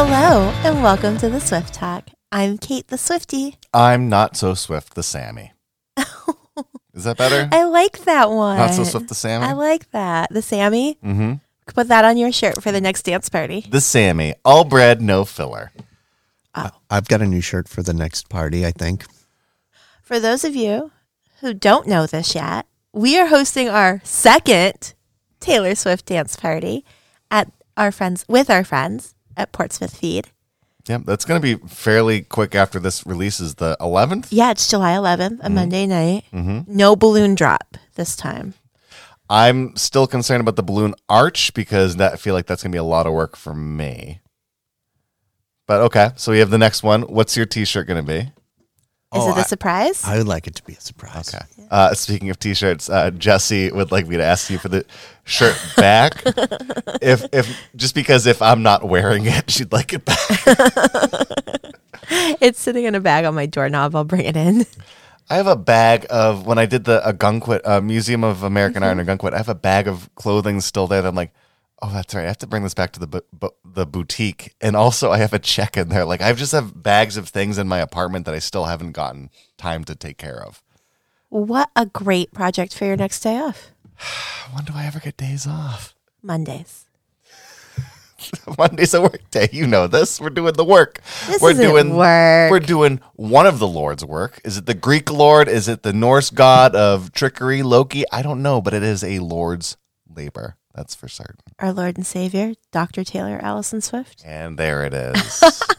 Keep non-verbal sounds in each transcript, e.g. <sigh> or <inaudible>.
Hello and welcome to the Swift Talk. I'm Kait the Swifty. I'm not so swift, the Sammy. <laughs> Is that better? I like that one. Not so swift, the Sammy. I like that. The Sammy. mm-hmm. Put that on your shirt for the next dance party. The Sammy, all bread, no filler. Oh. I've got a new shirt for the next party, I think. For those of you who don't know this yet, we are hosting our second Taylor Swift dance party at our friends with our friends at Portsmouth Feed. Yeah, that's going to be fairly quick after this releases the 11th. Yeah, it's July 11th, a Mm-hmm. Monday night. No balloon drop this time. I'm still concerned about the balloon arch because that I feel like that's going to be a lot of work for me. But okay, so we have the next one. What's your T-shirt going to be? Is Oh, it a I- surprise? I would like it to be a surprise. Okay. Uh, speaking of T-shirts, uh, Jesse would like me to ask you for the shirt back. <laughs> if if just because if I'm not wearing it, she'd like it back. <laughs> it's sitting in a bag on my doorknob. I'll bring it in. I have a bag of when I did the Ogunquit uh, Museum of American Art in Ogunquit. I have a bag of clothing still there. That I'm like, oh, that's right. I have to bring this back to the bu- bu- the boutique, and also I have a check in there. Like I just have bags of things in my apartment that I still haven't gotten time to take care of. What a great project for your next day off. <sighs> When do I ever get days off? Mondays. <laughs> Monday's a work day. You know this. We're doing the work. This we're doing work. We're doing one of the Lord's work. Is it the Greek Lord? Is it the Norse god of trickery, Loki? I don't know, but it is a Lord's labor. That's for certain. Our Lord and Savior, Dr. Taylor Allison Swift. And there it is. <laughs>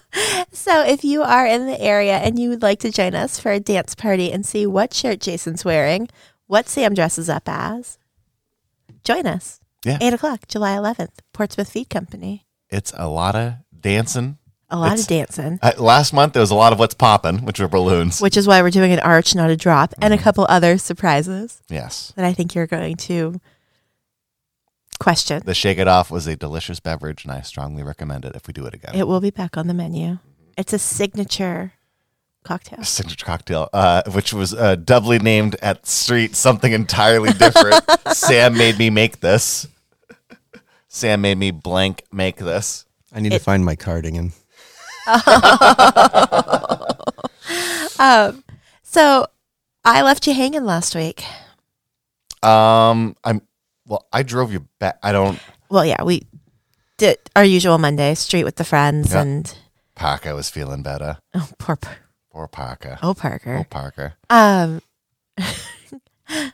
So, if you are in the area and you would like to join us for a dance party and see what shirt Jason's wearing, what Sam dresses up as, join us. Yeah. 8 o'clock, July 11th, Portsmouth Feed Company. it's a lot of dancing. A lot It's- of dancing, Uh, last month there was a lot of what's popping, which were balloons. which is why we're doing an arch, not a drop, and a Mm-hmm. couple other surprises yes. that I think you're going to question. The Shake It Off was a delicious beverage, and I strongly recommend it if we do it again. It will be back on the menu. It's a signature cocktail. signature cocktail, uh, which was uh, doubly named at Street something entirely different. <laughs> Sam made me make this. Sam made me blank make this. I need to find my cardigan. <laughs> Um, so I left you hanging last week. Um, I'm well. I drove you back. I don't. Well, yeah, we did our usual Monday street with the friends Yeah. and Parker was feeling better. oh poor Par- Poor Parker. oh Parker. Oh, Parker. Parker. Um, <laughs>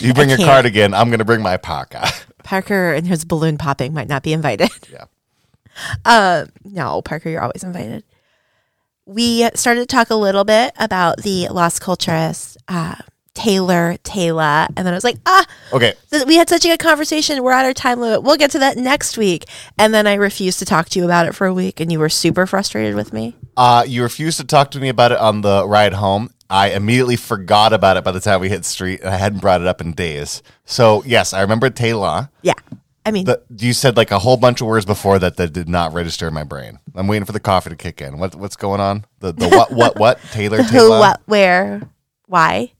You bring your can't. cardigan. I'm gonna bring my parka. <laughs> Parker and his balloon popping might not be invited. <laughs> Yeah. Um, no, Parker, you're always invited. We started to talk a little bit about the Las Culturistas, uh, Taylor, Taylor, and then I was like, ah, Okay. we had such a good conversation. We're at our time limit. We'll get to that next week. And then I refused to talk to you about it for a week, and you were super frustrated with me. Uh, you refused to talk to me about it on the ride home. I immediately forgot about it by the time we hit street, and I hadn't brought it up in days. So yes, I remember Taylor. Yeah. I mean, But you said like a whole bunch of words before that that did not register in my brain. I'm waiting for the coffee to kick in. What what's going on? The the what what what Taylor <laughs> the Taylor who, what, where, why,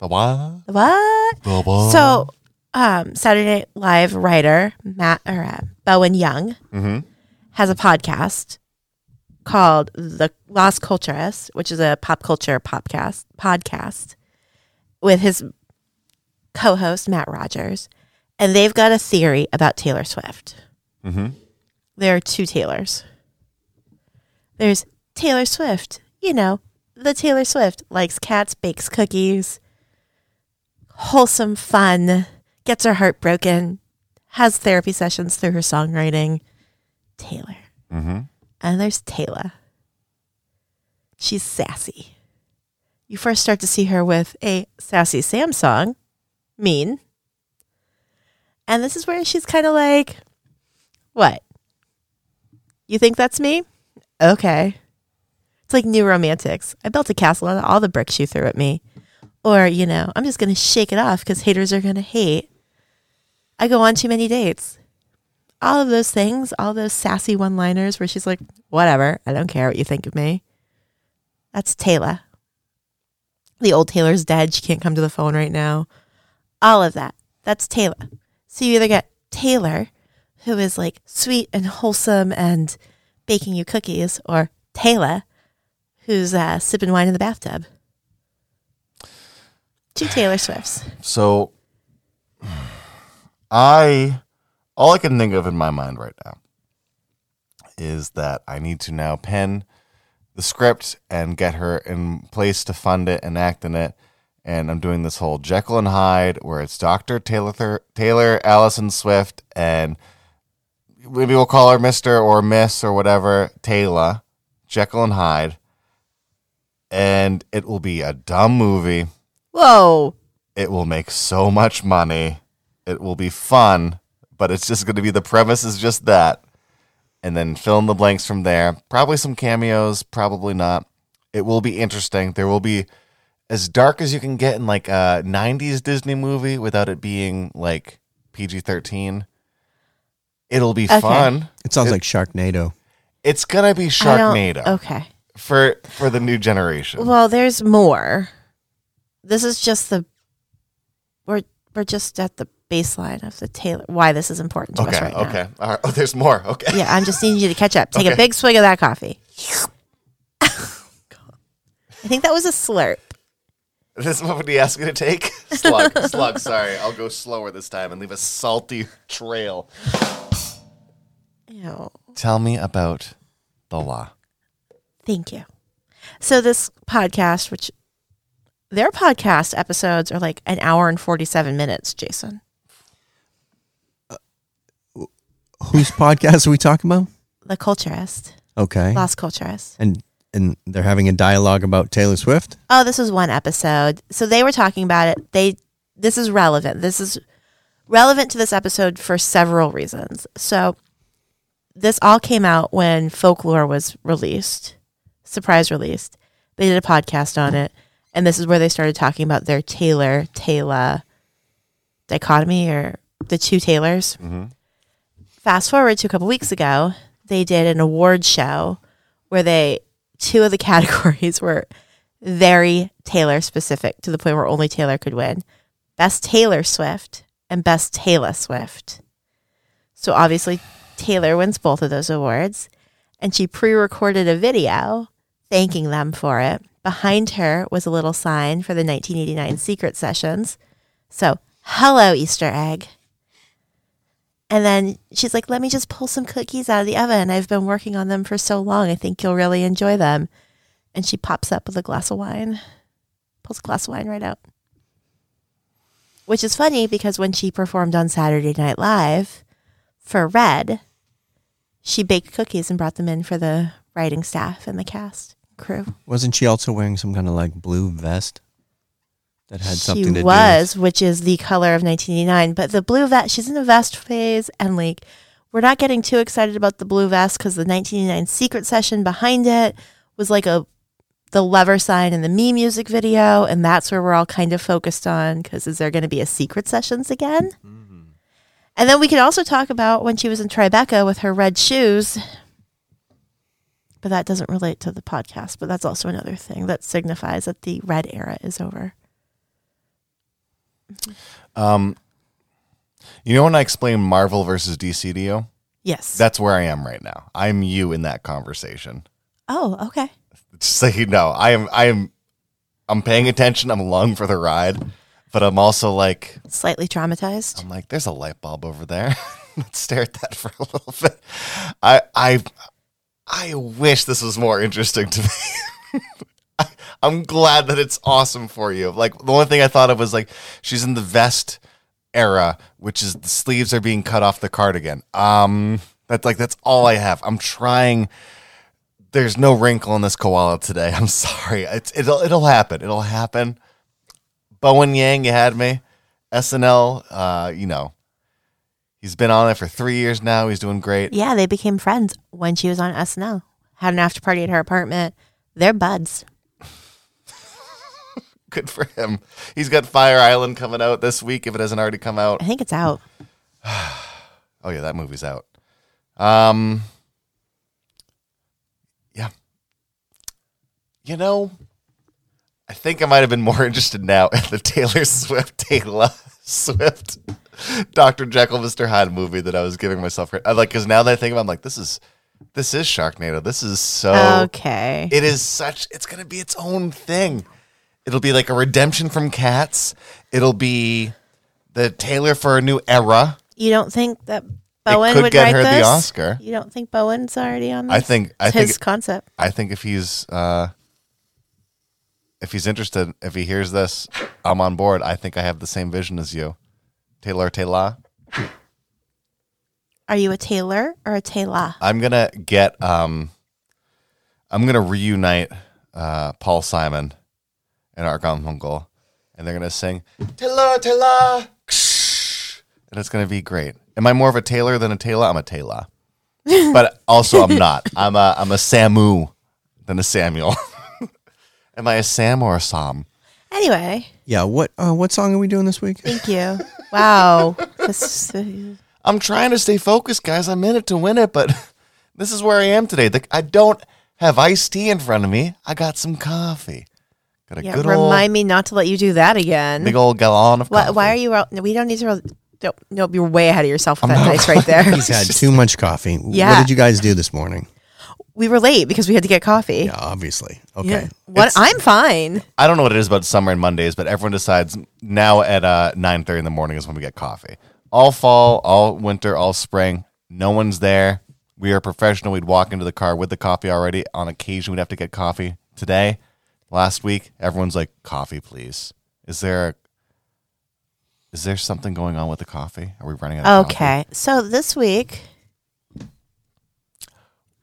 the what the what. the what? So, um, Saturday Night Live writer Matt or uh, Bowen Yang Mhm. has a podcast called The Las Culturistas, which is a pop culture podcast podcast with his co-host Matt Rogers, and they've got a theory about Taylor Swift. Mhm. There are two Taylors. There's Taylor Swift, you know, the Taylor Swift likes cats, bakes cookies, wholesome fun, gets her heart broken, has therapy sessions through her songwriting. Taylor. Mhm. And there's Taylor. She's sassy. You first start to see her with a sassy Sam song, Mean. And this is where she's kind of like, What? You think that's me? Okay. It's like new romantics. I built a castle out of all the bricks you threw at me. Or, you know, I'm just going to shake it off because haters are going to hate. I go on too many dates. All of those things, all those sassy one liners where she's like, whatever, I don't care what you think of me. That's Taylor. The old Taylor's dead. She can't come to the phone right now. All of that. That's Taylor. So you either get Taylor, who is like sweet and wholesome and baking you cookies, or Taylor, who's uh, sipping wine in the bathtub. Two Taylor Swifts. So I all I can think of in my mind right now is that I need to now pen the script and get her in place to fund it and act in it. And I'm doing this whole Jekyll and Hyde where it's Dr. Taylor Taylor Allison Swift and maybe we'll call her Mr. or Miss or whatever, Taylor, Jekyll and Hyde. And it will be a dumb movie. Whoa. It will make so much money. It will be fun, but it's just going to be the premise is just that. And then fill in the blanks from there. Probably some cameos, probably not. It will be interesting. There will be as dark as you can get in like a 90s Disney movie without it being like PG 13. It'll be Okay. fun. It sounds It- like Sharknado. It's going to be I don't- Sharknado Okay. for for the new generation. Well, there's more. This is just the we're we're just at the baseline of the Taylor why this is important to us okay, right now. okay. All right. Oh, there's more. Okay. Yeah, I'm just needing you to catch up. Take Okay. a big swig of that coffee. I think that was a slurp. This is what he asked me to take? <laughs> Slug. Slug, sorry. I'll go slower this time and leave a salty trail. Ew. Tell me about the law. Thank you. So this podcast, which their podcast episodes are like an hour and 47 minutes, Jason. Uh, whose podcast are we talking about? The Culturist. Okay. Las Culturistas. And and they're having a dialogue about Taylor Swift. Oh, this was one episode. So they were talking about it. They this is relevant. This is relevant to this episode for several reasons. So this all came out when Folklore was released, surprise released. They did a podcast on it, and this is where they started talking about their Taylor Taylor dichotomy or the two Taylors. Mm-hmm. Fast forward to a couple weeks ago, they did an award show where they two of the <laughs> categories were very Taylor specific to the point where only Taylor could win. Best Taylor Swift and Best Taylor Swift. So obviously Taylor wins both of those awards and she pre-recorded a video thanking them for it. Behind her was a little sign for the 1989 secret sessions. So, hello Easter egg. And then she's like, let me just pull some cookies out of the oven. I've been working on them for so long. I think you'll really enjoy them. And she pops up with a glass of wine, pulls a glass of wine right out. Which is funny because when she performed on Saturday Night Live for Red, she baked cookies and brought them in for the writing staff and the cast crew. Wasn't she also wearing some kind of like blue vest that had something she to was, which is the color of 1989. But the blue vest, she's in a vest phase, and like we're not getting too excited about the blue vest because the 1989 secret session behind it was like a the lever sign in the me music video, and that's where we're all kind of focused on because is there going to be a secret sessions again? Mm-hmm. And then we could also talk about when she was in Tribeca with her red shoes. But that doesn't relate to the podcast, but that's also another thing that signifies that the red era is over. Um, you know when I explain Marvel versus DC to you? Yes. That's where I am right now. I'm you in that conversation. oh, okay. Just so you know, I am. I am. I'm paying attention. I'm along for the ride, but I'm also like, Slightly traumatized. I'm like, there's a light bulb over there. <laughs> Let's stare at that for a little bit. I I I wish this was more interesting to me. <laughs> I, I'm glad that it's awesome for you. Like the only thing I thought of was like she's in the vest era, which is the sleeves are being cut off the cardigan. Um, that's like that's all I have. I'm trying. There's no wrinkle in this koala today. <laughs> I'm sorry. It's it'll it'll happen. It'll happen. Bowen Yang, you had me. SNL, uh, you know, he's been on it for three years now. He's doing great. Yeah, they became friends when she was on SNL. Had an after party at her apartment. They're buds. <laughs> Good for him. He's got Fire Island coming out this week if it hasn't already come out. I think it's out. <sighs> Oh yeah, that movie's out. Um Yeah. You know, I think I might have been more <laughs> interested now in the Taylor Swift Taylor Swift Dr. Jekyll, Mr. Hyde movie that I was giving myself. I like because now that I think about, it, I'm like, this is this is Sharknado. This is so. okay. It is such. It's gonna be its own thing. It'll be like a redemption from Cats. It'll be the Taylor for a new era. you don't think that Bowen would get her the? Oscar. You don't think Bowen's already on this? I think. I It's think. his concept. I think if he's uh, if he's interested, if he hears this, I'm on board. I think I have the same vision as you, Taylor Taylor. Are you a Taylor or a Taylor? I'm gonna get um I'm gonna reunite uh Paul Simon and Art Garfunkel and they're gonna sing Taylor Taylor and it's gonna be great. Am I more of a Taylor than a Taylor? I'm a Taylor. <laughs> but also I'm not. I'm a I'm a Samu than a Samuel. <laughs> Am I a Sam or a Sam? Anyway, Yeah. What uh, what song are we doing this week? thank you. wow. <laughs> This, I'm trying to stay focused, guys. I'm in it to win it, but <laughs> this is where I am today. The, I don't have iced tea in front of me. I got some coffee. Got a yeah, good remind old me not to let you do that again. big old gallon of Why, coffee. why are you? ro- We don't need to. ro- Don't, nope, you're way ahead of yourself with I'm that not- dice right <laughs> there. He's had too much coffee. Yeah. What did you guys do this morning? We were late because we had to get coffee. Yeah, obviously. Okay. Yeah. What? It's- I'm fine. I don't know what it is about summer and Mondays, but everyone decides now at uh, 9.30 in the morning is when we get coffee. All fall, all winter, all spring. No one's there. We are professional. We'd walk into the car with the coffee already. On occasion, we'd have to get coffee. Today, last week, everyone's like, coffee, please. Is there a, is there something going on with the coffee? Are we running out of coffee? Okay. So this week,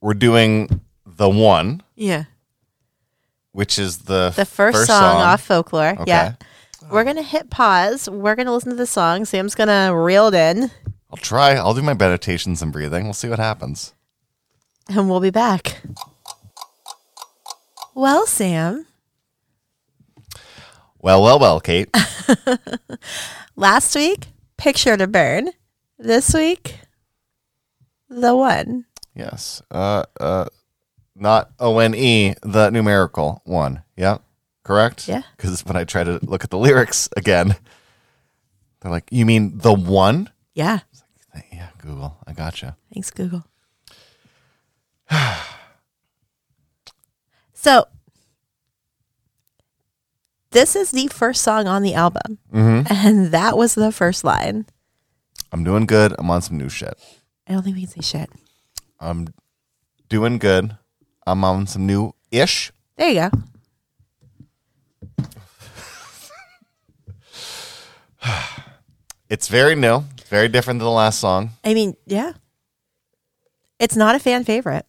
We're doing the one, yeah, which is the, the first, song, off folklore. Okay. Yeah. We're gonna hit pause. We're gonna listen to the song. Sam's gonna reel it in, I'll try. I'll do my meditations and breathing. We'll see what happens. and we'll be back. Well, Sam, Well, well, well, Kait. <laughs> last week, picture to burn. This week, the one. Yes. Uh, uh, not O N E, the numerical one. Yeah. Correct? Yeah. Because when I try to look at the lyrics again, they're like, you mean the one? Yeah. Yeah, Google. I gotcha. Thanks, Google. <sighs> so, this is the first song on the album, Mm-hmm. and that was the first line. I'm doing good. I'm on some new shit. I don't think we can say shit. I'm doing good. I'm on some new ish. There you go. It's very new, very different than the last song. I mean, yeah. It's not a fan favorite.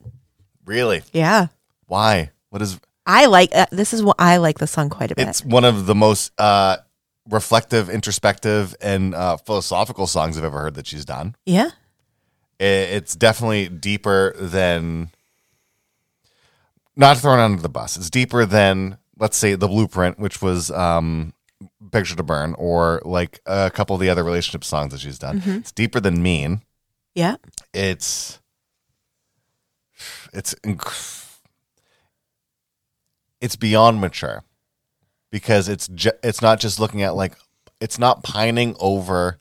Really? Yeah. Why? What is I like uh, this is what I like the song quite a bit. it's one of the most uh, reflective, introspective, and uh, philosophical songs I've ever heard that she's done. yeah. It's definitely deeper than not thrown under the bus. It's deeper than let's say the blueprint, which was um, "Picture to Burn," or like a couple of the other relationship songs that she's done. It's deeper than "Mean." Yeah. It's it's inc- it's beyond mature because it's ju- it's not just looking at like it's not pining over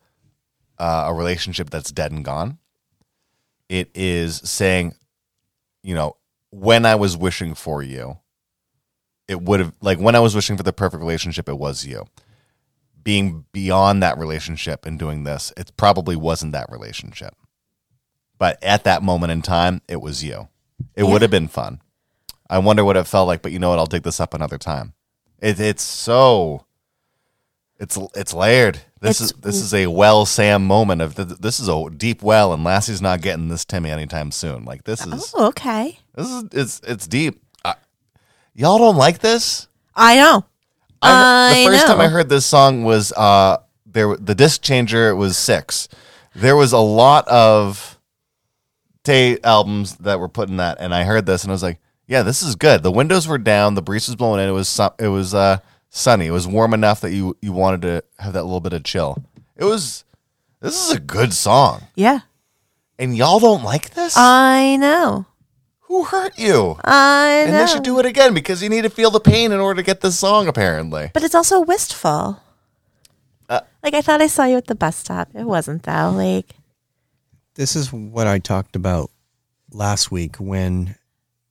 uh, a relationship that's dead and gone. It is saying, you know, when I was wishing for you, it would have like when I was wishing for the perfect relationship, it was you. Being beyond that relationship and doing this, it probably wasn't that relationship. But at that moment in time, it was you. It would have been fun. I wonder what it felt like, but you know what? I'll dig this up another time. It, it's so it's it's layered. This It's- is this is a well Sam moment of th- this is a deep well, and Lassie's not getting this Timmy anytime soon. Like this is Oh, okay. this is it's it's deep. I, y'all don't like this? I know. I, the I first time. I heard this song was uh there the disc changer was six. There was a lot of Tay albums that were put in that, and I heard this and I was like, yeah, this is good. The windows were down, the breeze was blowing in. It was it was uh sunny. It was warm enough that you you wanted to have that little bit of chill. It was this is a good song, Yeah. and y'all don't like this. I know. Who hurt you? I And know. they should do it again because you need to feel the pain in order to get this song. Apparently, But it's also wistful. Uh, Like I thought I saw you at the bus stop. It wasn't though. Like This is what I talked about last week when,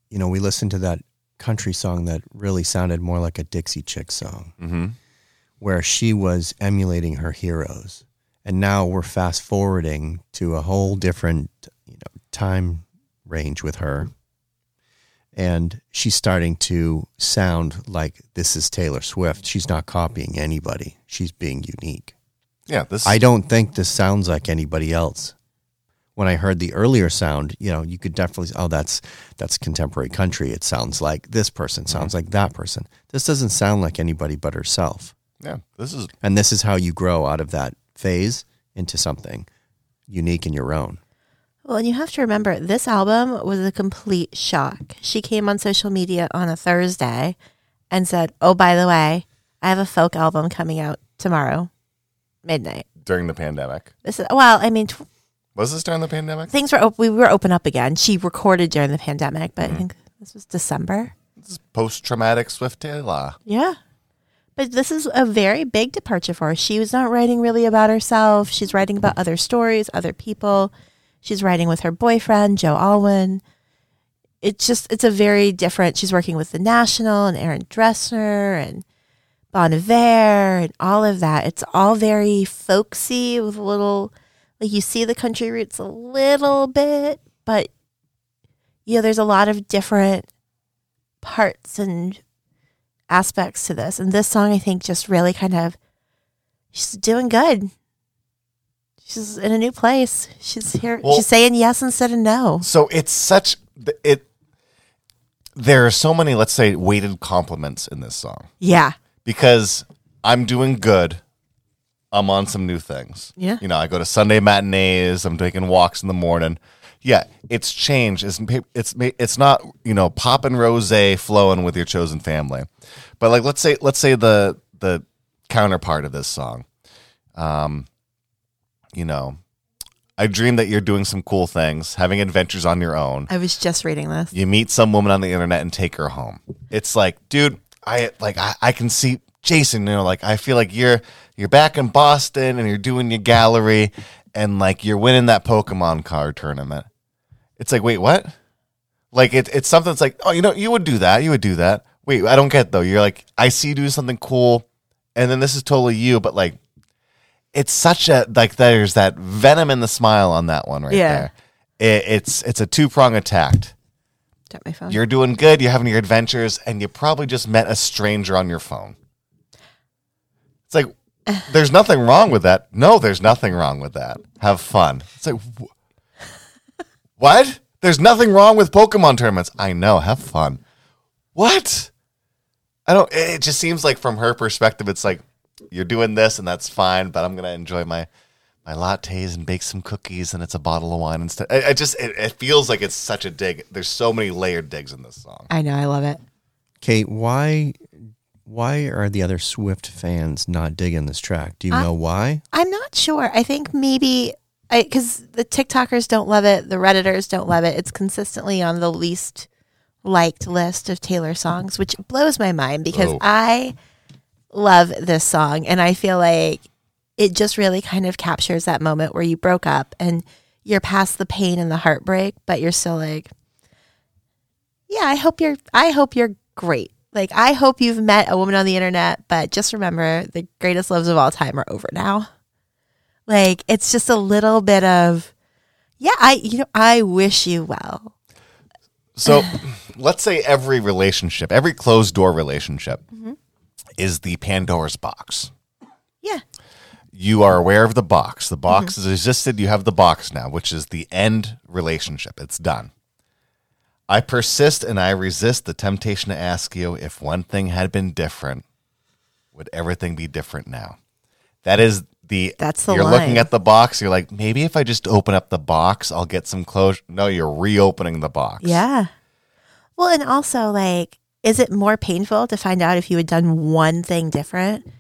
you know, we listened to that country song that really sounded more like a Dixie Chick song, Mm-hmm. where she was emulating her heroes. And now we're fast forwarding to a whole different, you know, time range with her. And she's starting to sound like this is Taylor Swift. She's not copying anybody. She's being unique. Yeah, this. I don't think this sounds like anybody else. When I heard the earlier sound, you know, you could definitely oh that's that's contemporary country. It sounds like this person, mm-hmm. sounds like that person. This doesn't sound like anybody but herself. yeah, this is And this is how you grow out of that phase into something unique in your own. Well, and you have to remember, this album was a complete shock. She came on social media on a Thursday and said, Oh, by the way, I have a folk album coming out tomorrow, midnight. during the pandemic. This is, well, I mean, tw- Was this during the pandemic? things were, op- we were open up again. She recorded during the pandemic, but I mm-hmm. think this was December. This is post traumatic Swift Taylor. Yeah. But this is a very big departure for her. She was not writing really about herself. She's writing about other stories, other people. She's writing with her boyfriend, Joe Alwyn. It's just, it's a very different. She's working with The National and Aaron Dessner and Bon Iver and all of that. It's all very folksy with a little, like you see the country roots a little bit, but you know, there's a lot of different parts and aspects to this. And this song, I think, just really kind of, she's doing good. She's in a new place. She's here. Well- she's saying yes instead of no. So it's such it. There are so many, let's say, weighted compliments in this song Yeah. because I'm doing good. I'm on some new things. Yeah. You know, I go to Sunday matinees. I'm taking walks in the morning. Yeah, it's changed. It's it's it's not you know pop and rose flowing with your chosen family, but like let's say let's say the the counterpart of this song, um, you know, I dream that you're doing some cool things, having adventures on your own. I was just reading this. You meet some woman on the internet and take her home. It's like, dude, I like I, I can see Jason, you know, like I feel like you're you're back in Boston and you're doing your gallery and like you're winning that Pokemon card tournament. It's like, wait, what? Like it, it's something that's like, oh, you know, you would do that. You would do that. Wait, I don't get though. You're like, I see you do something cool, and then this is totally you, but like it's such a like there's that venom in the smile on that one right Yeah. there. It, it's it's a two prong attack. Tap my phone. You're doing good. You're having your adventures, and you probably just met a stranger on your phone. It's like there's nothing wrong with that. No, there's nothing wrong with that. Have fun. It's like wh- what? There's nothing wrong with Pokemon tournaments. I know. Have fun. What? I don't. It just seems like from her perspective, it's like you're doing this, and that's fine. But I'm gonna enjoy my my lattes and bake some cookies, and it's a bottle of wine instead. I, I just it, it feels like it's such a dig. There's so many layered digs in this song. I know. I love it. Kait, why why are the other Swift fans not digging this track? Do you I- know why? I'm not sure. I think maybe because the TikTokers don't love it, the Redditors don't love it. It's consistently on the least liked list of Taylor songs, which blows my mind because Oh. I love this song and I feel like it just really kind of captures that moment where you broke up and you're past the pain and the heartbreak, but you're still like, yeah, I hope you're, I hope you're great. Like, I hope you've met a woman on the internet, but just remember the greatest loves of all time are over now. Like, it's just a little bit of, yeah, I, you know, I wish you well. So <sighs> let's say every relationship, every closed door relationship Mm-hmm. is the Pandora's box. Yeah. You are aware of the box. The box has existed. You have the box now, which is the end relationship. It's done. I persist and I resist the temptation to ask you if one thing had been different, would everything be different now? That is the That's the you're line. looking at the box, you're like, maybe if I just open up the box, I'll get some closure. No, you're reopening the box. Yeah. Well, and also, like, is it more painful to find out if you had done one thing different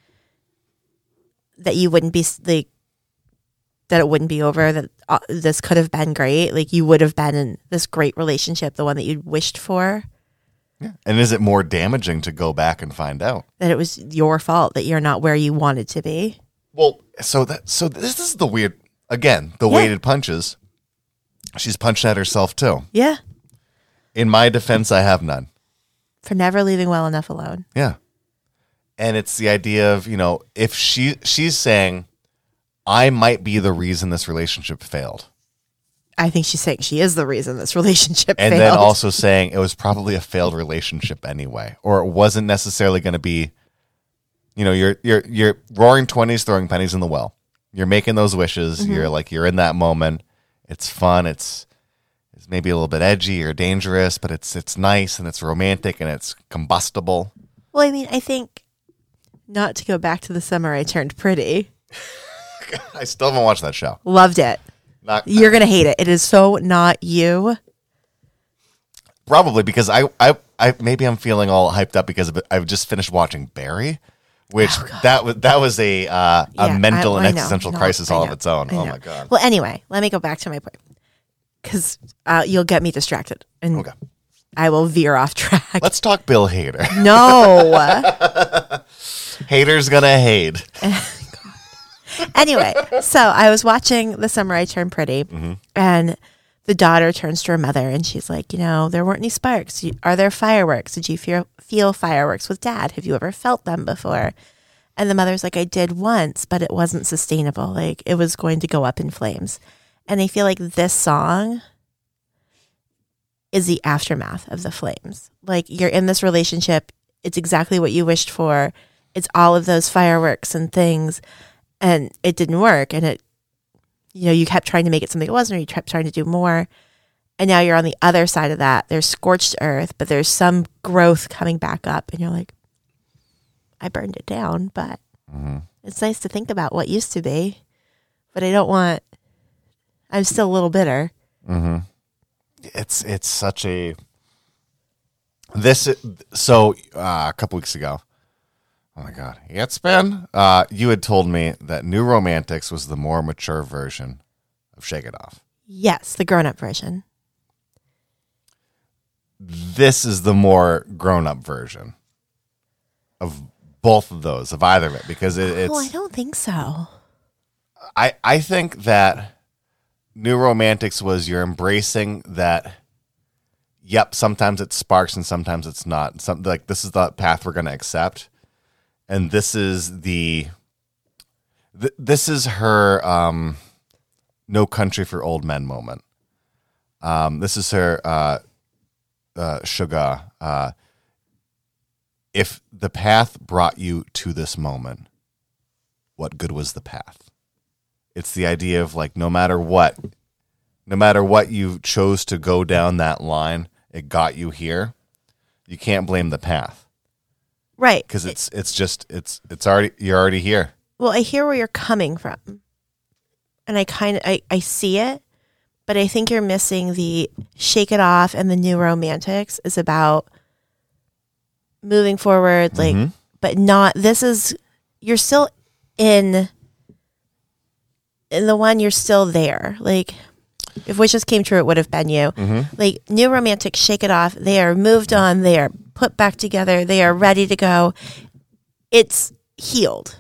that you wouldn't be like, that it wouldn't be over, that uh, this could have been great? Like, you would have been in this great relationship, the one that you'd wished for, Yeah. And is it more damaging to go back and find out? that it was your fault that you're not where you wanted to be? Well, so that so this is the weird again the Yeah. weighted punches. She's punched at herself too. Yeah. In my defense, I have none. For never leaving well enough alone. Yeah. And it's the idea of, you know, if she she's saying I might be the reason this relationship failed. I think she's saying she is the reason this <laughs> relationship failed. And failed. then also saying it was probably a failed relationship anyway or it wasn't necessarily going to be you know, you're you're you're roaring 20s throwing pennies in the well. You're making those wishes, mm-hmm. you're like you're in that moment. It's fun, it's it's maybe a little bit edgy or dangerous, but it's it's nice and it's romantic and it's combustible. well, I mean, I think not to go back to the summer I turned pretty. <laughs> I still haven't watched that show. Loved it. Not You're gonna hate it. It is so not you. Probably because I, I, I maybe I'm feeling all hyped up because. I've just finished watching Barry, which that was that was a uh, Oh, Yeah, a mental I- and I existential No, crisis I all of its own. Oh my god! Well, anyway, let me go back to my point because uh, you'll get me distracted and Okay, I will veer off track. let's talk Bill Hader. no. <laughs> Hater's gonna hate. <laughs> anyway, so I was watching The Summer I Turned Pretty, mm-hmm. and the daughter turns to her mother and she's like, You know, there weren't any sparks. Are there fireworks? Did you feel, feel fireworks with dad? Have you ever felt them before? And the mother's like, I did once, but it wasn't sustainable. Like, it was going to go up in flames. And I feel like this song is the aftermath of the flames. Like, you're in this relationship, it's exactly what you wished for. It's all of those fireworks and things and it didn't work and it you know you kept trying to make it something it wasn't or you kept trying to do more and now you're on the other side of that there's scorched earth but there's some growth coming back up and you're like i burned it down but it's nice to think about what used to be but i don't want i'm still a little bitter It's it's such a this. So uh, a couple weeks ago. Oh my god, it's been. Uh, you had told me that New Romantics was the more mature version of Shake It Off. yes the grown-up version this is the more grown up version of both of those of either of it because it, it's oh i don't think so I, I think that new romantics was you're embracing that yep sometimes it sparks and sometimes it's not something like this is the path we're going to accept and this is the th- this is her um no country for old men moment. Um this is her uh uh sugar uh if the path brought you to this moment what good was the path? It's the idea of like no matter what, no matter what you chose to go down that line, it got you here. You can't blame the path right because it's it's just it's it's already you're already here. Well, I hear where you're coming from. And I kind of I, I see it, but I think you're missing the shake it off and the new romantics is about moving forward like Mhm. but not this is you're still in in the one you're still there. Like if wishes came true it would have been you. Mm-hmm. Like new romantics shake it off. They are moved on, they are put back together, they are ready to go. It's healed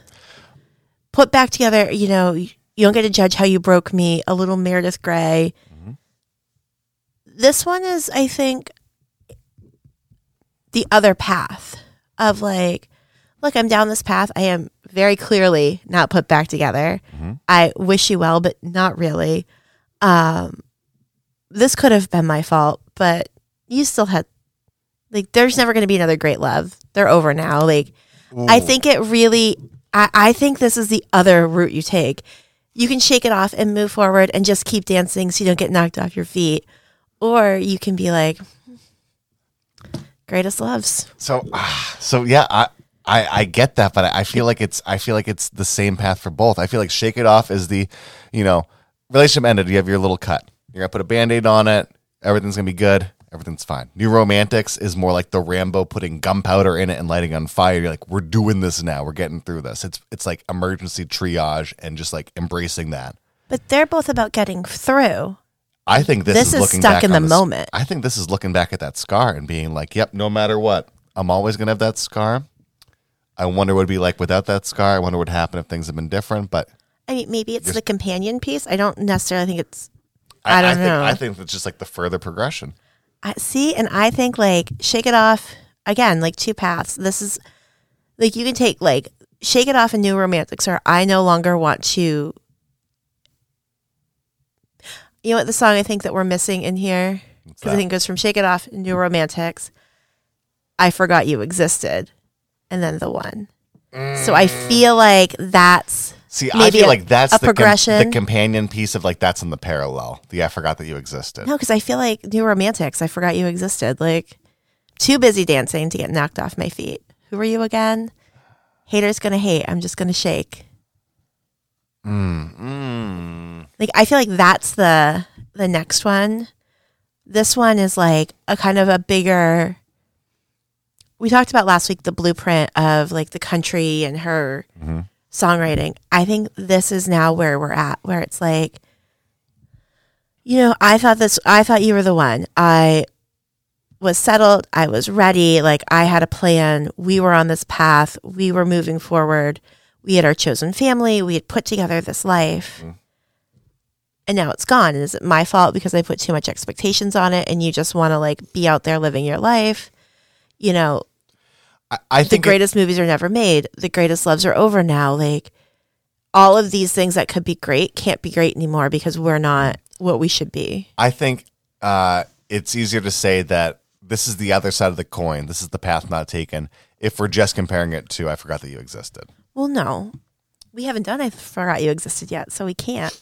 put back together, you know, you don't get to judge how you broke me, a little Meredith Grey. Mm-hmm. This one is, I think, the other path of like, look, I'm down this path. I am very clearly not put back together. Mm-hmm. I wish you well, but not really. Um, this could have been my fault, but you still had, like, there's never going to be another great love. They're over now. Like, I think it really, I, I think this is the other route you take. You can shake it off and move forward and just keep dancing so you don't get knocked off your feet. Or you can be like, greatest loves. So ah, so yeah, I, I I get that, but I, I feel like it's I feel like it's the same path for both. I feel like shake it off is the, you know, relationship ended. You have your little cut. You're gonna put a band-aid on it. Everything's gonna be good. Everything's fine. New romantics is more like the Rambo putting gunpowder in it and lighting on fire. You're like, we're doing this now. We're getting through this. It's it's like emergency triage and just like embracing that. But they're both about getting through. I think this, This is is looking stuck in the this- moment. I think this is looking back at that scar and being like, "Yep, no matter what, I'm always gonna have that scar. I wonder what it'd be like without that scar. I wonder what would happen if things had been different. But I mean, maybe it's the companion piece. I don't necessarily think it's. I don't think, know. I think it's just like the further progression. I see, and I think like shake it off again, like two paths. This is like you can take like shake it off and new romantics, or I no longer want to. You know what the song I think that we're missing in here because I think it goes from shake it off and new romantics. I forgot you existed, and then the one. So I mm. feel like that's See, I feel a- like that's the, com- progression. the companion piece of like that's in the parallel. The I forgot that you existed. No, because I feel like new romantics. I forgot you existed. Like too busy dancing to get knocked off my feet. Who are you again? Haters gonna hate. I'm just gonna shake. Mm. Like I feel like that's the the next one. This one is like a kind of a bigger. We talked about last week the blueprint of like the country and her Mhm. Songwriting. I think this is now where we're at, where it's like, you know, I thought this, I thought you were the one. I was settled. I was ready. Like I had a plan. We were on this path. We were moving forward. We had our chosen family. We had put together this life. Mm-hmm. And now it's gone. And is it my fault because I put too much expectations on it and you just want to like be out there living your life? You know, I, I the think it- greatest movies are never made. The greatest loves are over now. Like all of these things that could be great can't be great anymore because we're not what we should be. I think uh, it's easier to say that this is the other side of the coin. This is the path not taken. If we're just comparing it to I forgot that you existed. Well, no, we haven't done I Forgot You Existed yet, so we can't.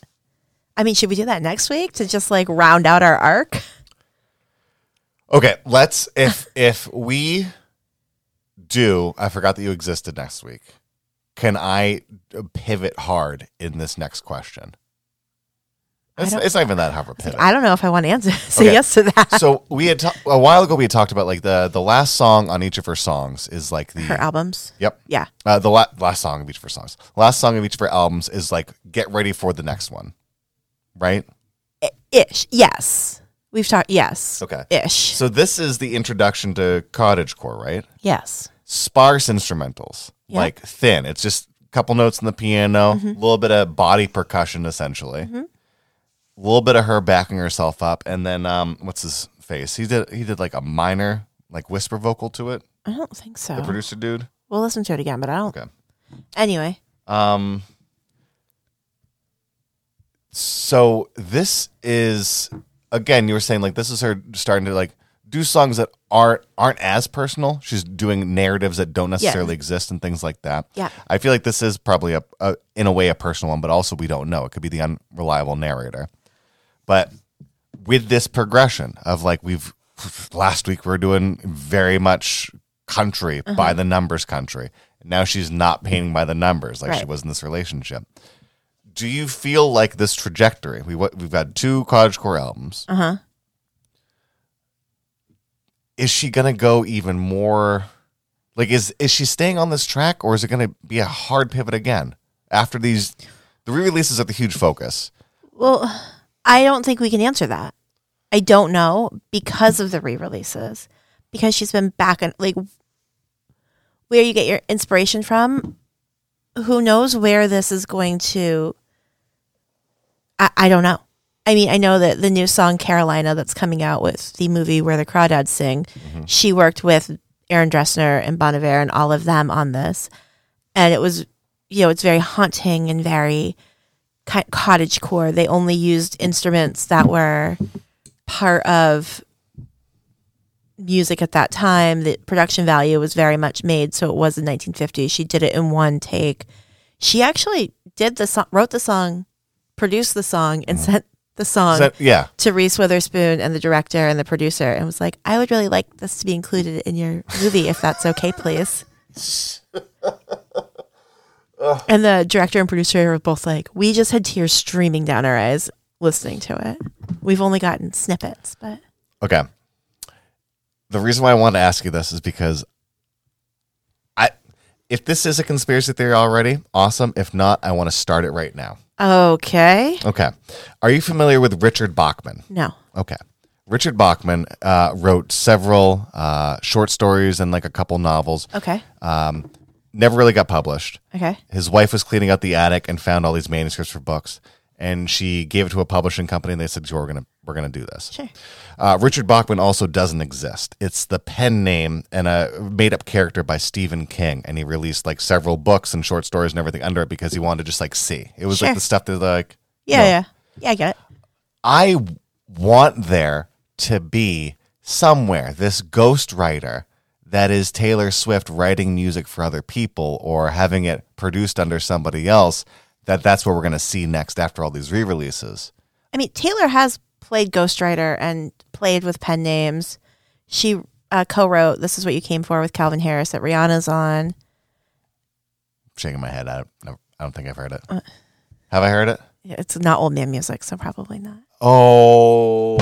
I mean, should we do that next week to just like round out our arc? Okay, let's if if we do I forgot that you existed next week. Can I pivot hard in this next question? It's, it's not even that hard of a pivot. I don't know if I want <laughs> to answer say Okay. yes to that. so we had ta- a while ago we had talked about like the the last song on each of her songs is like the Her albums, yep yeah, uh, the la- last song of each of her songs last song of each of her albums is like get ready for the next one right ish. Yes, we've talked. Yes, okay ish. so this is the introduction to cottagecore right yes, sparse instrumentals Yeah. like thin it's just a couple notes on the piano a Mm-hmm. little bit of body percussion essentially a little bit of her backing herself up and then um what's his face he did he did like a minor like whisper vocal to it I don't think so. the producer dude We'll listen to it again, but I don't. Okay. Anyway, Um. So this is again, you were saying like this is her starting to like do songs that aren't aren't as personal. She's doing narratives that don't necessarily exist and things like that. Yeah. I feel like this is probably a, a in a way a personal one, but also we don't know. It could be the unreliable narrator. But with this progression of like we've <laughs> last week we are doing very much country Uh-huh. by the numbers country. Now she's not painting by the numbers like she was in this relationship. Do you feel like this trajectory? We we've got two cottagecore albums. uh huh. Is she gonna go even more? Like is is she staying on this track, or is it gonna be a hard pivot again after these? The re-releases are the huge focus. Well, I don't think we can answer that. I don't know because of the re-releases. Because she's been back and like where you get your inspiration from. Who knows where this is going to? I, I don't know. I mean, I know that the new song Carolina that's coming out with the movie where the Crawdads sing, mm-hmm. she worked with Aaron Dessner and Bon Iver and all of them on this, and it was, you know, it's very haunting and very cottage core. They only used instruments that were part of music at that time. The production value was very much made, so it was in 1950. She did it in one take. She actually did the song, wrote the song, produced the song, and mm-hmm. sent the song that- yeah, to Reese Witherspoon and the director and the producer, and was like, "I would really like this to be included in your movie, if that's okay, please." <laughs> and the director and producer were both like, "We just had tears streaming down our eyes listening to it. We've only gotten snippets, but Okay. The reason why I wanted to ask you this is because I if this is a conspiracy theory already, awesome. If not, I want to start it right now. Okay, Okay. Are you familiar with Richard Bachman? no, Okay. Richard Bachman uh, wrote several uh, short stories and like a couple novels. okay, Um, never really got published. Okay. His wife was cleaning out the attic and found all these manuscripts for books, and she gave it to a publishing company, and they said, "We're gonna we're gonna do this." Sure. Uh, Richard Bachman also doesn't exist. It's the pen name and a made up character by Stephen King, and he released like several books and short stories and everything under it because he wanted to just like see. It was Sure. like the stuff that like Yeah, No. yeah. Yeah, I get it. I want there to be somewhere this ghost writer that is Taylor Swift writing music for other people or having it produced under somebody else. That that's what we're gonna see next after all these re-releases. I mean, Taylor has played Ghostwriter and played with pen names. She uh, co-wrote "This Is What You Came For" with Calvin Harris that Rihanna's on. shaking my head. I don't, I don't think I've heard it. Uh. Have I heard it? Yeah, It's not old man music, so probably not. Oh,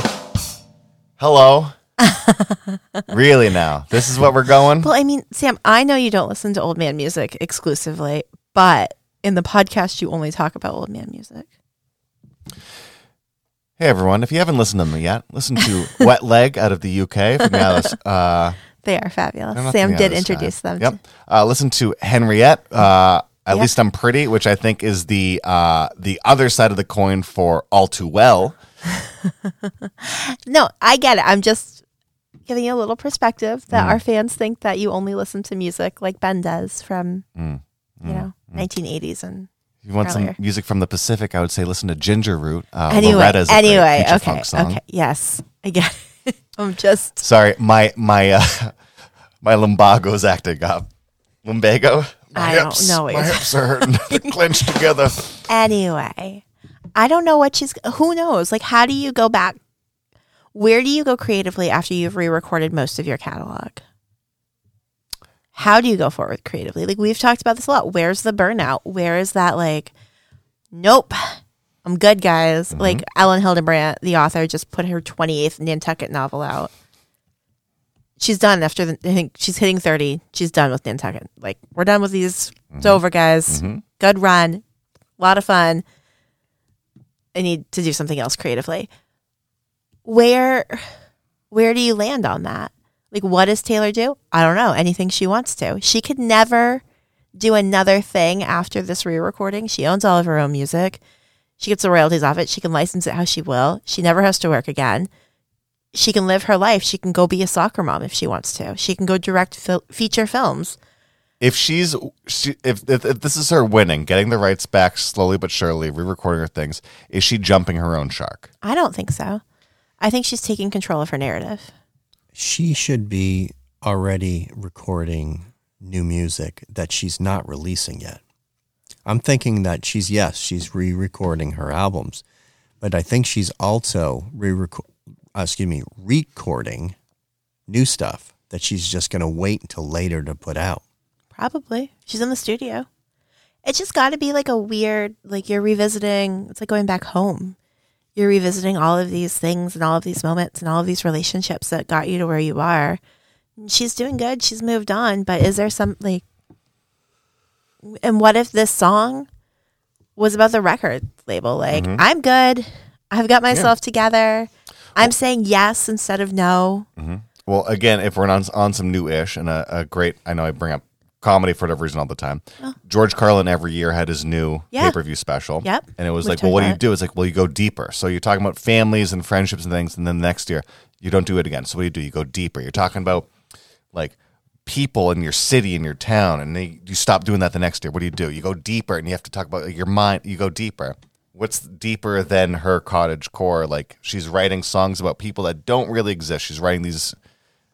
hello. <laughs> really now? This is what we're going? Well, I mean, Sam, I know you don't listen to old man music exclusively, but in the podcast, you only talk about old man music. Hey everyone, if you haven't listened to them yet, listen to <laughs> Wet Leg out of the UK from Alice. <laughs> Uh, They are fabulous. Sam did introduce Sky. them. Yep. Uh, listen to Henriette. Uh, at Yep. least I'm pretty, which I think is the uh, the other side of the coin for All Too Well. <laughs> No, I get it. I'm just giving you a little perspective that Mm. our fans think that you only listen to music like Ben does from, Mm. you know, 1980s and If you want Earlier. some music from the Pacific, I would say listen to Ginger Root. Uh, anyway. Loretta's Anyway, okay, okay, yes, I get. It. <laughs> I'm just Sorry, my my uh, <laughs> my lumbago's acting up. Lumbago. My I don't know My hips are hurting. They're <laughs> clenched together. anyway. I don't know what she's. Who knows? Like, how do you go back? Where do you go creatively after you've re-recorded most of your catalog? How do you go forward creatively? Like we've talked about this a lot. Where's the burnout? Where is that? Like, nope, I'm good, guys. Mm-hmm. Like Elin Hilderbrand, the author, just put her 28th Nantucket novel out. She's done after the, I think she's hitting 30. She's done with Nantucket. Like, we're done with these. It's mm-hmm. over, guys. Mm-hmm. Good run. A lot of fun. I need to do something else creatively. Where where do you land on that? Like what does Taylor do? I don't know. Anything she wants to. She could never do another thing after this re-recording. She owns all of her own music. She gets the royalties off it. She can license it how she will. She never has to work again. She can live her life. She can go be a soccer mom if she wants to. She can go direct fil- feature films. If she's she, if, if if this is her winning, getting the rights back slowly but surely, re-recording her things, is she jumping her own shark? I don't think so. I think she's taking control of her narrative. She should be already recording new music that she's not releasing yet. I'm thinking that she's yes, she's re-recording her albums, but I think she's also re-record, uh, excuse me, recording new stuff that she's just going to wait until later to put out. Probably. She's in the studio. It's just got to be like a weird, like you're revisiting, it's like going back home. You're revisiting all of these things and all of these moments and all of these relationships that got you to where you are. She's doing good. She's moved on. But is there some, like, and what if this song was about the record label? Like, mm-hmm. I'm good. I've got myself together. I'm saying yes instead of no. Mm-hmm. Well, again, if we're on on some new ish and a, a great, I know I bring up comedy for whatever reason all the time. George Carlin every year had his new Oh. Yeah. pay per view special. Yep. And it was We've like, well, what do you do? It's like, well, you go deeper. So you're talking about families and friendships and things, and then the next year you don't do it again. So what do you do? You go deeper. You're talking about like people in your city in your town, and they, you stop doing that the next year. What do you do? You go deeper, and you have to talk about your mind. You go deeper. What's deeper than her cottage core? Like she's writing songs about people that don't really exist. She's writing these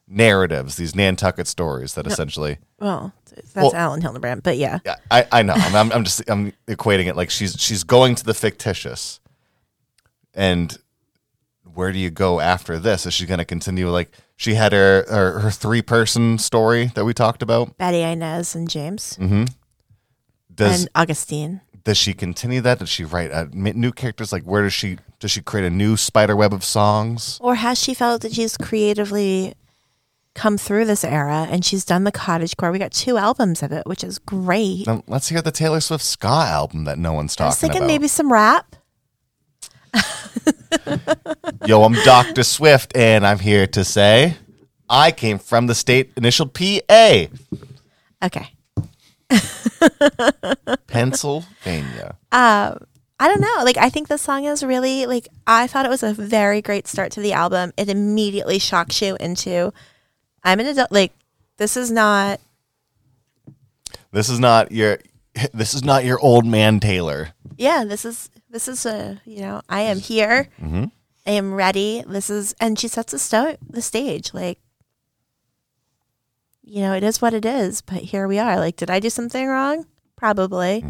narratives, these Nantucket stories that essentially. Well, that's Well- Elin Hilderbrand. But yeah. Yeah, I, I know. I'm, I'm, I'm just I'm equating it like she's she's going to the fictitious, and where do you go after this? Is she going to continue like she had her her, her three person story that we talked about? Betty Inez and James Does and Augustine. does she continue that? Does she write uh, new characters? Like where does she does she create a new spider web of songs? Or has she felt that she's creatively come through this era and she's done the cottage core? We got two albums of it, which is great. Let's hear the Taylor Swift ska album that no one's talking I was thinking about. maybe some rap. <laughs> Yo, I'm Dr. Swift, and I'm here to say I came from the state initial PA. Okay. <laughs> Pennsylvania. Um, I don't know. Like, I think the song is really like. I thought it was a very great start to the album. It immediately shocks you into, I'm an adult. Like, this is not. This is not your. This is not your old man Taylor. Yeah, this is this is a. You know, I am here. Mhm. I am ready. This is, and she sets the sto- the stage. Like, you know, it is what it is. But here we are. Like, did I do something wrong? Probably.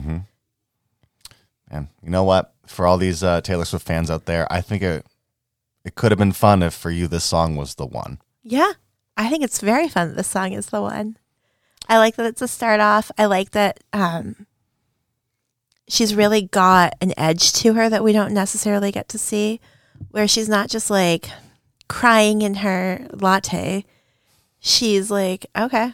And you know what? For all these uh, Taylor Swift fans out there, I think it it could have been fun if for you this song was the one. Yeah, I think it's very fun that this song is the one. I like that it's a start off. I like that um, she's really got an edge to her that we don't necessarily get to see, where she's not just like crying in her latte. She's like, okay,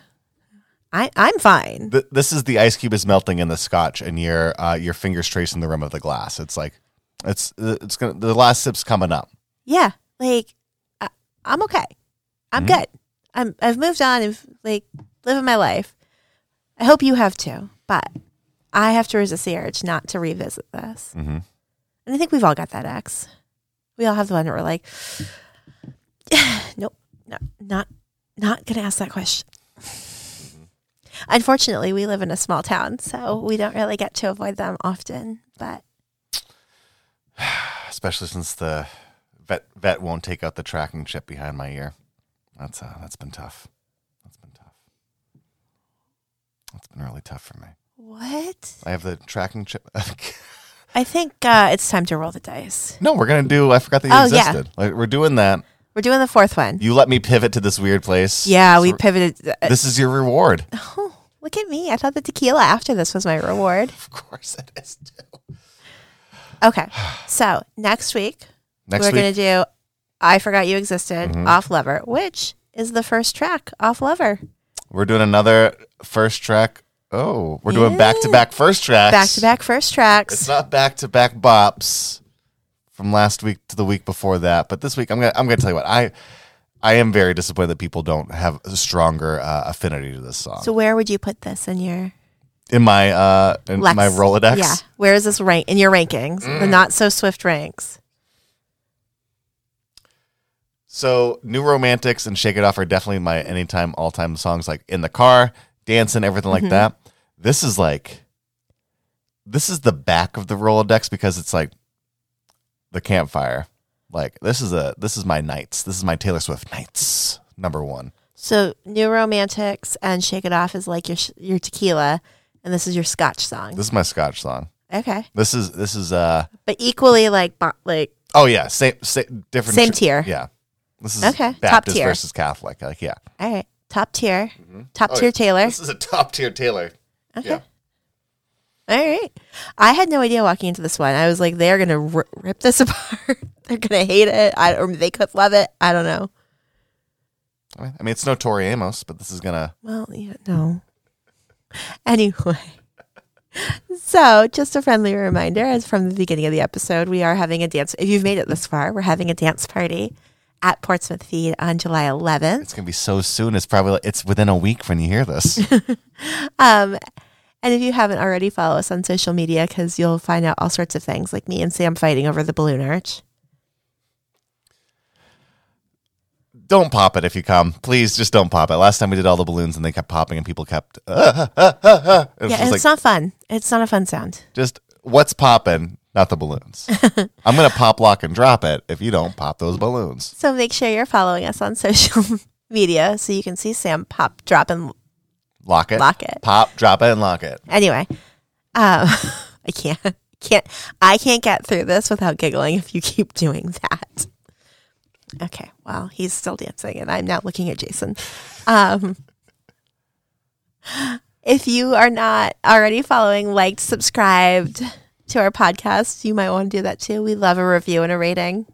I, I'm fine. Th- this is the ice cube is melting in the scotch, and your uh, your fingers tracing the rim of the glass. It's like it's it's gonna the last sip's coming up. Yeah, like I, I'm okay. I'm Mhm. good. I'm I've moved on. I've like living my life. I hope you have too. But I have to resist the urge not to revisit this. Mhm. And I think we've all got that ex. We all have the one that we're like, <sighs> nope, no, not not gonna ask that question. Unfortunately, we live in a small town, so we don't really get to avoid them often. But <sighs> Especially since the vet vet won't take out the tracking chip behind my ear. That's uh, that's been tough. That's been tough. That's been really tough for me. what? I have the tracking chip. <laughs> I think uh, it's time to roll the dice. no, we're gonna do. I forgot that you Oh, yeah. existed. Like we're doing that. We're doing the fourth one. You let me pivot to this weird place. Yeah, we pivoted. uh, This is your reward. <laughs> Oh, look at me. I thought the tequila after this was my reward. Of course it is too. Okay. <sighs> So next week, Next we're week, going to do I Forgot You Existed Mhm. off Lover, which is the first track off Lover. we're doing another first track. Oh, we're doing back to back first tracks. Back to back first tracks. It's not back to back bops from last week to the week before that, but this week I'm gonna I'm gonna tell you what I I am very disappointed that people don't have a stronger uh, affinity to this song. So where would you put this in your in my uh in Lex? my Rolodex, Yeah. Where is this rank in your rankings? The Mm. not so swift ranks. So New Romantics and Shake It Off are definitely my anytime all time songs like in the car, dancing, everything like Mhm. that. This is like this is the back of the Rolodex because it's like the campfire. Like this is a this is my nights. This is my Taylor Swift nights. Number one. So New Romantics and Shake It Off is like your your tequila, and this is your Scotch song. This is my Scotch song. okay, This is this is uh but equally like like oh yeah same, same different Same tier. yeah. This is Okay, top Baptist tier. versus Catholic. Like yeah, all right, top tier, mm-hmm. top Oh, tier Taylor. this is a top tier Taylor. Okay. Yeah. All right. I had no idea walking into this one. I was like, they're gonna r- rip this <laughs> apart. they're gonna hate it. I or they could love it. I don't know. I mean, I mean it's no Tori Amos, but this is gonna Well, yeah, no. Anyway. So, just a friendly reminder, as from the beginning of the episode, we are having a dance. If you've made it this far, we're having a dance party at Portsmouth Feed on July 11th. It's gonna be so soon. It's probably it's within a week when you hear this. <laughs> Um, and if you haven't already, follow us on social media because you'll find out all sorts of things, like me and Sam fighting over the balloon arch. don't pop it if you come, please. Just don't pop it. Last time we did all the balloons and they kept popping and people kept. Uh, uh, uh, Yeah, and like it's not fun. It's not a fun sound. just what's popping, not the balloons. <laughs> I'm gonna pop, lock, and drop it if you don't pop those balloons. So make sure you're following us on <laughs> social media so you can see Sam pop, drop, and Lock it, lock it. pop, drop it, and lock it. Anyway, um, <laughs> I can't, can't, I can't get through this without giggling if you keep doing that. Okay, well, he's still dancing, and I'm now looking at Jason. Um, if you are not already following, liked, subscribed to our podcast, you might want to do that too. We love a review and a rating.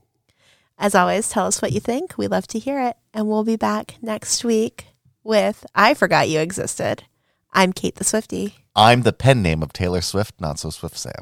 As always, tell us what you think. We love to hear it. And we'll be back next week with I Forgot You Existed. I'm Kait the Swifty. I'm the pen name of Taylor Swift, not so Swift Sam.